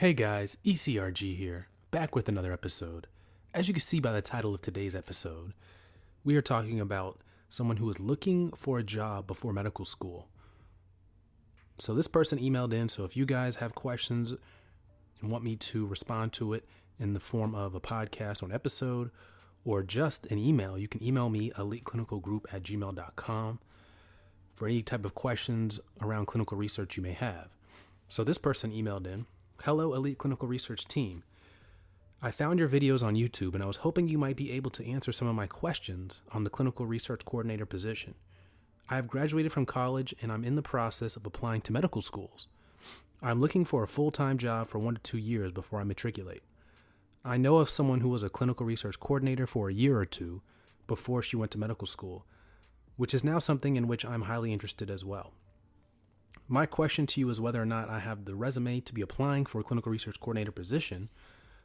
Hey guys, ECRG here, back with another episode. As you can see by the title of today's episode, we are talking about someone who is looking for a job before medical school. So this person emailed in, so if you guys have questions and want me to respond to it in the form of a podcast or an episode or just an email, you can email me eliteclinicalgroup at gmail.com for any type of questions around clinical research you may have. So this person emailed in Hello, Elite Clinical Research Team. I found your videos on YouTube and I was hoping you might be able to answer some of my questions on the clinical research coordinator position. I have graduated from college and I'm in the process of applying to medical schools. I'm looking for a full time job for one to two years before I matriculate. I know of someone who was a clinical research coordinator for a year or two before she went to medical school, which is now something in which I'm highly interested as well. My question to you is whether or not I have the resume to be applying for a clinical research coordinator position,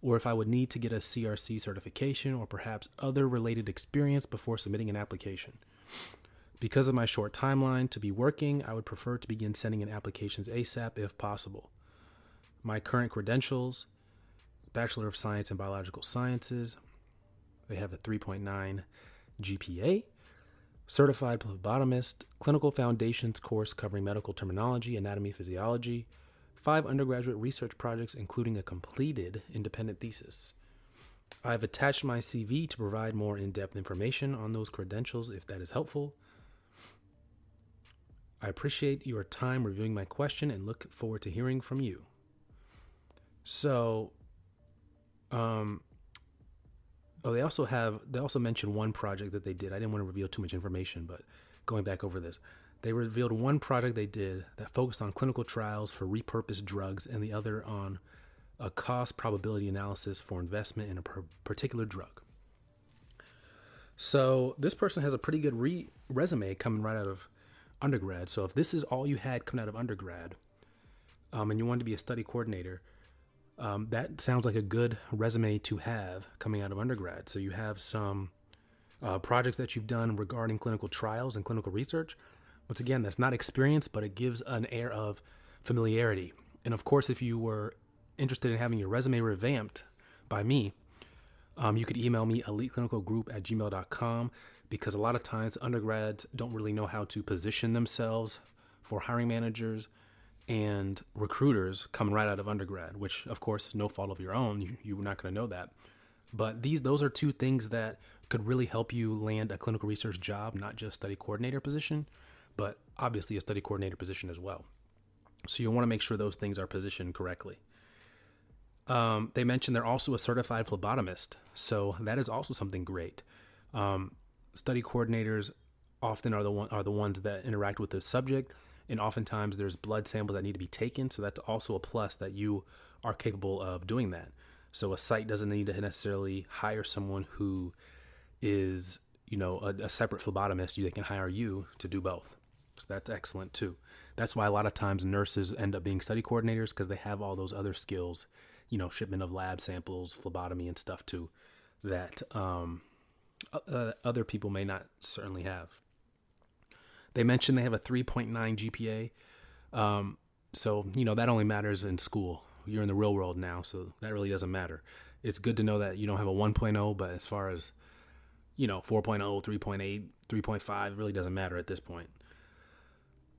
or if I would need to get a CRC certification or perhaps other related experience before submitting an application. Because of my short timeline to be working, I would prefer to begin sending in applications ASAP if possible. My current credentials Bachelor of Science in Biological Sciences, they have a 3.9 GPA, certified phlebotomist, clinical foundations course covering medical terminology, anatomy, physiology, five undergraduate research projects, including a completed independent thesis. I have attached my CV to provide more in depth information on those credentials if that is helpful. I appreciate your time reviewing my question and look forward to hearing from you. So, um, Oh, they also have they also mentioned one project that they did. I didn't want to reveal too much information, but going back over this, they revealed one project they did that focused on clinical trials for repurposed drugs, and the other on a cost probability analysis for investment in a per- particular drug. So this person has a pretty good re- resume coming right out of undergrad. So if this is all you had coming out of undergrad, um, and you wanted to be a study coordinator, um, that sounds like a good resume to have coming out of undergrad. So you have some uh, projects that you've done regarding clinical trials and clinical research. Once again, that's not experience, but it gives an air of familiarity. And of course, if you were interested in having your resume revamped by me, um, you could email me eliteclinicalgroup at gmail.com because a lot of times undergrads don't really know how to position themselves for hiring managers and recruiters coming right out of undergrad, which of course, no fault of your own, you, you're not going to know that. But these those are two things that could really help you land a clinical research job, not just study coordinator position, but obviously a study coordinator position as well. So you want to make sure those things are positioned correctly. Um, they mentioned they're also a certified phlebotomist, so that is also something great. Um, study coordinators often are the one are the ones that interact with the subject and oftentimes there's blood samples that need to be taken so that's also a plus that you are capable of doing that. So a site doesn't need to necessarily hire someone who is you know a, a separate phlebotomist they can hire you to do both. So that's excellent too. That's why a lot of times nurses end up being study coordinators because they have all those other skills you know shipment of lab samples phlebotomy and stuff too that um, uh, other people may not certainly have they mentioned they have a 3.9 GPA. Um, so, you know, that only matters in school. You're in the real world now, so that really doesn't matter. It's good to know that you don't have a 1.0, but as far as, you know, 4.0, 3.8, 3.5, really doesn't matter at this point.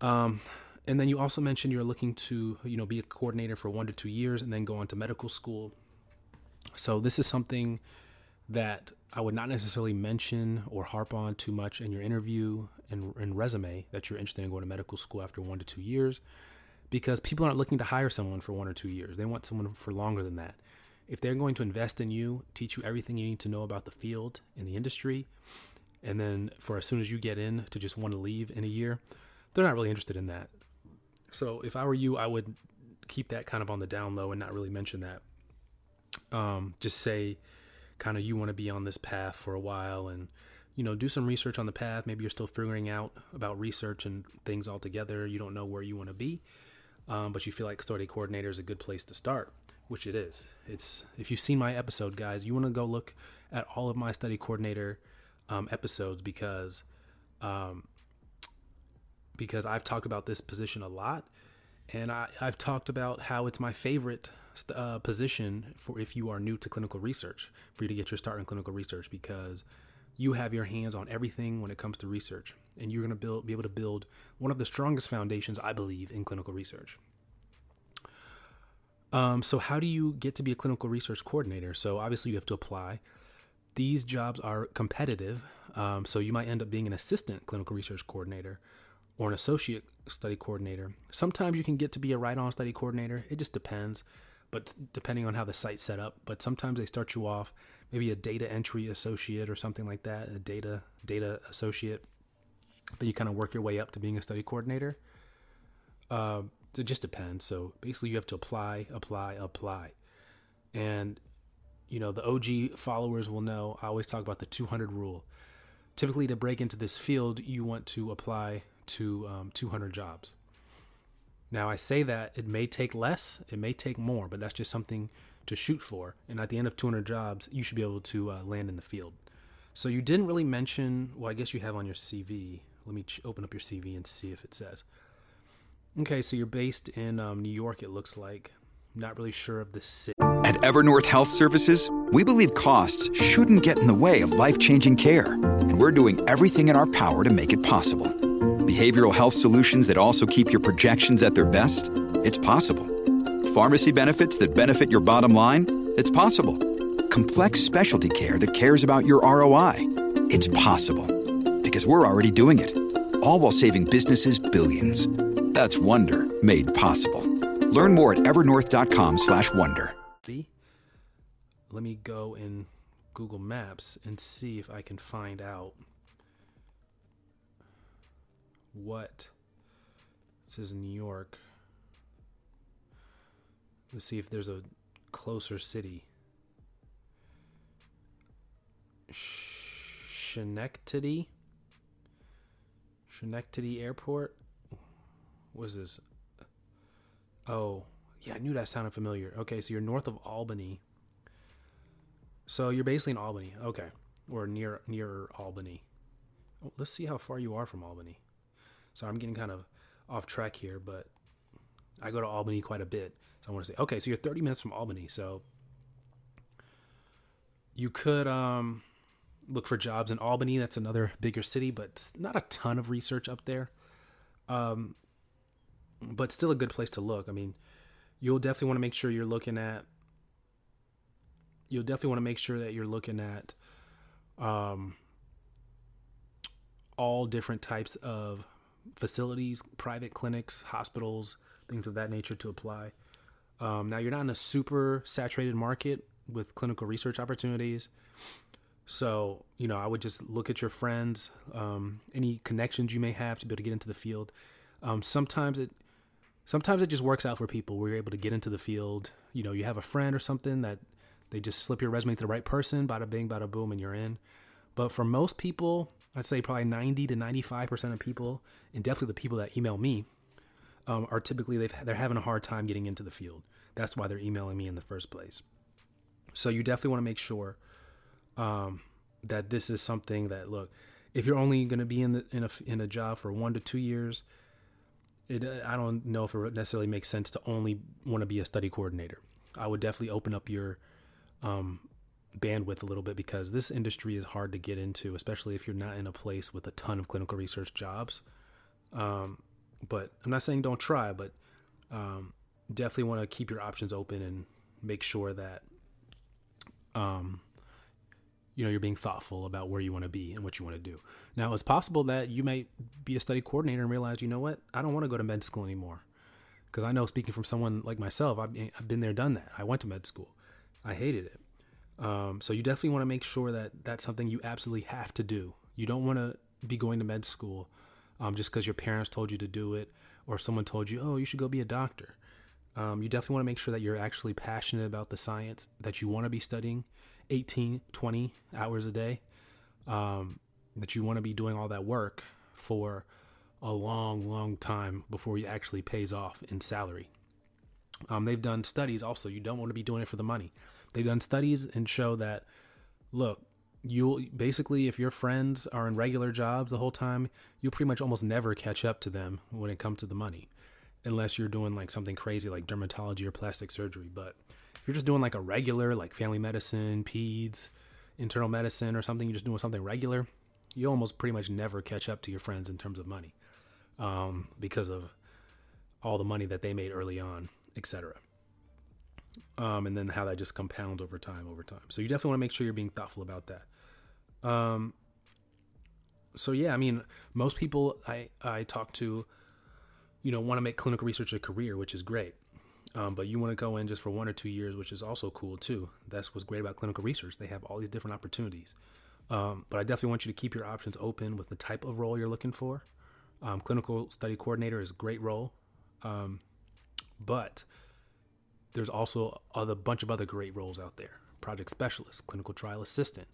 Um, and then you also mentioned you're looking to, you know, be a coordinator for one to two years and then go on to medical school. So this is something that I would not necessarily mention or harp on too much in your interview and, and, resume that you're interested in going to medical school after one to two years because people aren't looking to hire someone for one or two years. They want someone for longer than that. If they're going to invest in you, teach you everything you need to know about the field and the industry, and then for as soon as you get in to just want to leave in a year, they're not really interested in that. So if I were you, I would keep that kind of on the down low and not really mention that. Um, just say, kind of you want to be on this path for a while and you know do some research on the path. Maybe you're still figuring out about research and things altogether. You don't know where you want to be um, but you feel like study coordinator is a good place to start which it is. It's if you've seen my episode guys you want to go look at all of my study coordinator um, episodes because um, because I've talked about this position a lot and I, I've talked about how it's my favorite uh, position for if you are new to clinical research, for you to get your start in clinical research because you have your hands on everything when it comes to research, and you're going to build be able to build one of the strongest foundations I believe in clinical research. Um, so how do you get to be a clinical research coordinator? So obviously you have to apply. These jobs are competitive, um, so you might end up being an assistant clinical research coordinator or an associate study coordinator. Sometimes you can get to be a right-on study coordinator. It just depends, but depending on how the site's set up. But sometimes they start you off maybe a data entry associate or something like that, a data data associate. Then you kind of work your way up to being a study coordinator. Uh, it just depends. So basically, you have to apply, apply, apply, and you know the OG followers will know. I always talk about the 200 rule. Typically, to break into this field, you want to apply to um, 200 jobs. Now, I say that it may take less, it may take more, but that's just something to shoot for. And at the end of 200 jobs, you should be able to uh, land in the field. So you didn't really mention, well, I guess you have on your CV. Let me ch- open up your CV and see if it says. Okay, so you're based in um, New York, it looks like. I'm Not really sure of the city. At Evernorth Health Services, we believe costs shouldn't get in the way of life changing care. And we're doing everything in our power to make it possible. Behavioral health solutions that also keep your projections at their best? It's possible. Pharmacy benefits that benefit your bottom line? It's possible. Complex specialty care that cares about your ROI? It's possible. Because we're already doing it. All while saving businesses billions. That's Wonder made possible. Learn more at evernorth.com/wonder. Let me go in Google Maps and see if I can find out what it says New York. Let's see if there's a closer city. Schenectady. Schenectady Airport. What is this? Oh, yeah, I knew that sounded familiar. Okay, so you're north of Albany. So you're basically in Albany. Okay. Or near near Albany. Let's see how far you are from Albany. So I'm getting kind of off track here, but I go to Albany quite a bit. So I want to say, okay, so you're 30 minutes from Albany. So you could um, look for jobs in Albany. That's another bigger city, but not a ton of research up there. Um, but still a good place to look. I mean, you'll definitely want to make sure you're looking at. You'll definitely want to make sure that you're looking at um, all different types of facilities, private clinics, hospitals, things of that nature to apply. Um, now, you're not in a super saturated market with clinical research opportunities. So, you know, I would just look at your friends, um, any connections you may have to be able to get into the field. Um, sometimes it, sometimes it just works out for people where you're able to get into the field. You know, you have a friend or something that they just slip your resume to the right person, bada bing, bada boom, and you're in. But for most people, I'd say probably 90 to 95% of people, and definitely the people that email me, um, are typically they've, they're having a hard time getting into the field. That's why they're emailing me in the first place. So you definitely want to make sure um, that this is something that look. If you're only going to be in the in a in a job for one to two years, it I don't know if it necessarily makes sense to only want to be a study coordinator. I would definitely open up your um, bandwidth a little bit because this industry is hard to get into, especially if you're not in a place with a ton of clinical research jobs. Um, but I'm not saying don't try, but um, definitely want to keep your options open and make sure that um, you know you're being thoughtful about where you want to be and what you want to do. Now, it's possible that you might be a study coordinator and realize, you know what, I don't want to go to med school anymore. Because I know, speaking from someone like myself, I've, I've been there, done that. I went to med school, I hated it. Um, so you definitely want to make sure that that's something you absolutely have to do. You don't want to be going to med school um, just because your parents told you to do it or someone told you, oh, you should go be a doctor. Um, you definitely want to make sure that you're actually passionate about the science that you want to be studying 18, 20 hours a day, um, that you want to be doing all that work for a long, long time before it actually pays off in salary. Um, they've done studies also. You don't want to be doing it for the money. They've done studies and show that, look, you'll basically, if your friends are in regular jobs the whole time, you'll pretty much almost never catch up to them when it comes to the money. unless you're doing like something crazy like dermatology or plastic surgery. But if you're just doing like a regular, like family medicine, peds, internal medicine, or something, you're just doing something regular, you almost pretty much never catch up to your friends in terms of money um, because of all the money that they made early on, etc. Um, and then how that just compound over time, over time. So you definitely want to make sure you're being thoughtful about that. Um, so yeah, I mean, most people I I talk to, you know, want to make clinical research a career, which is great. Um, but you want to go in just for one or two years, which is also cool too. That's what's great about clinical research. They have all these different opportunities. Um, but I definitely want you to keep your options open with the type of role you're looking for. Um, clinical study coordinator is a great role, um, but there's also a bunch of other great roles out there: project specialist, clinical trial assistant,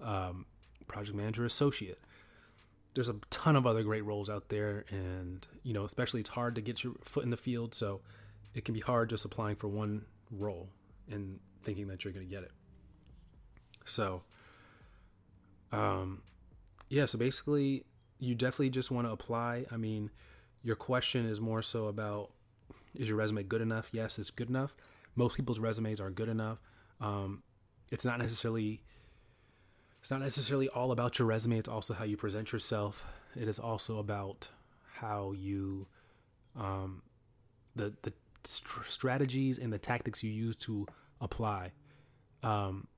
um, project manager associate. There's a ton of other great roles out there, and you know, especially it's hard to get your foot in the field, so it can be hard just applying for one role and thinking that you're going to get it. So, um, yeah, so basically, you definitely just want to apply. I mean, your question is more so about is your resume good enough? Yes, it's good enough. Most people's resumes are good enough. Um, it's not necessarily it's not necessarily all about your resume. It's also how you present yourself. It is also about how you um, the the st- strategies and the tactics you use to apply. Um,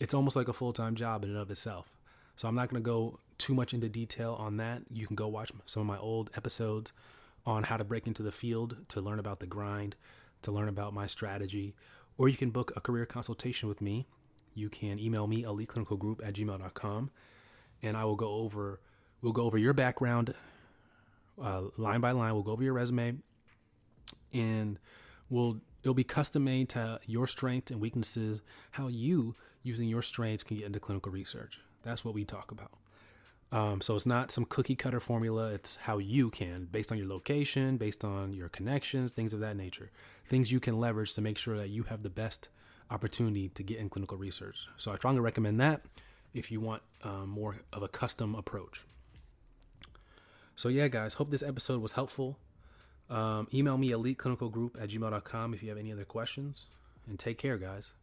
it's almost like a full time job in and of itself. So I'm not going to go too much into detail on that. You can go watch some of my old episodes on how to break into the field to learn about the grind, to learn about my strategy, or you can book a career consultation with me. You can email me eliteclinicalgroup at gmail.com and I will go over we'll go over your background uh, line by line. We'll go over your resume and we'll it'll be custom made to your strengths and weaknesses, how you using your strengths can get into clinical research. That's what we talk about. Um, so it's not some cookie cutter formula. It's how you can, based on your location, based on your connections, things of that nature, things you can leverage to make sure that you have the best opportunity to get in clinical research. So I strongly recommend that if you want um, more of a custom approach. So yeah, guys, hope this episode was helpful. Um, email me eliteclinicalgroup at gmail.com if you have any other questions. And take care, guys.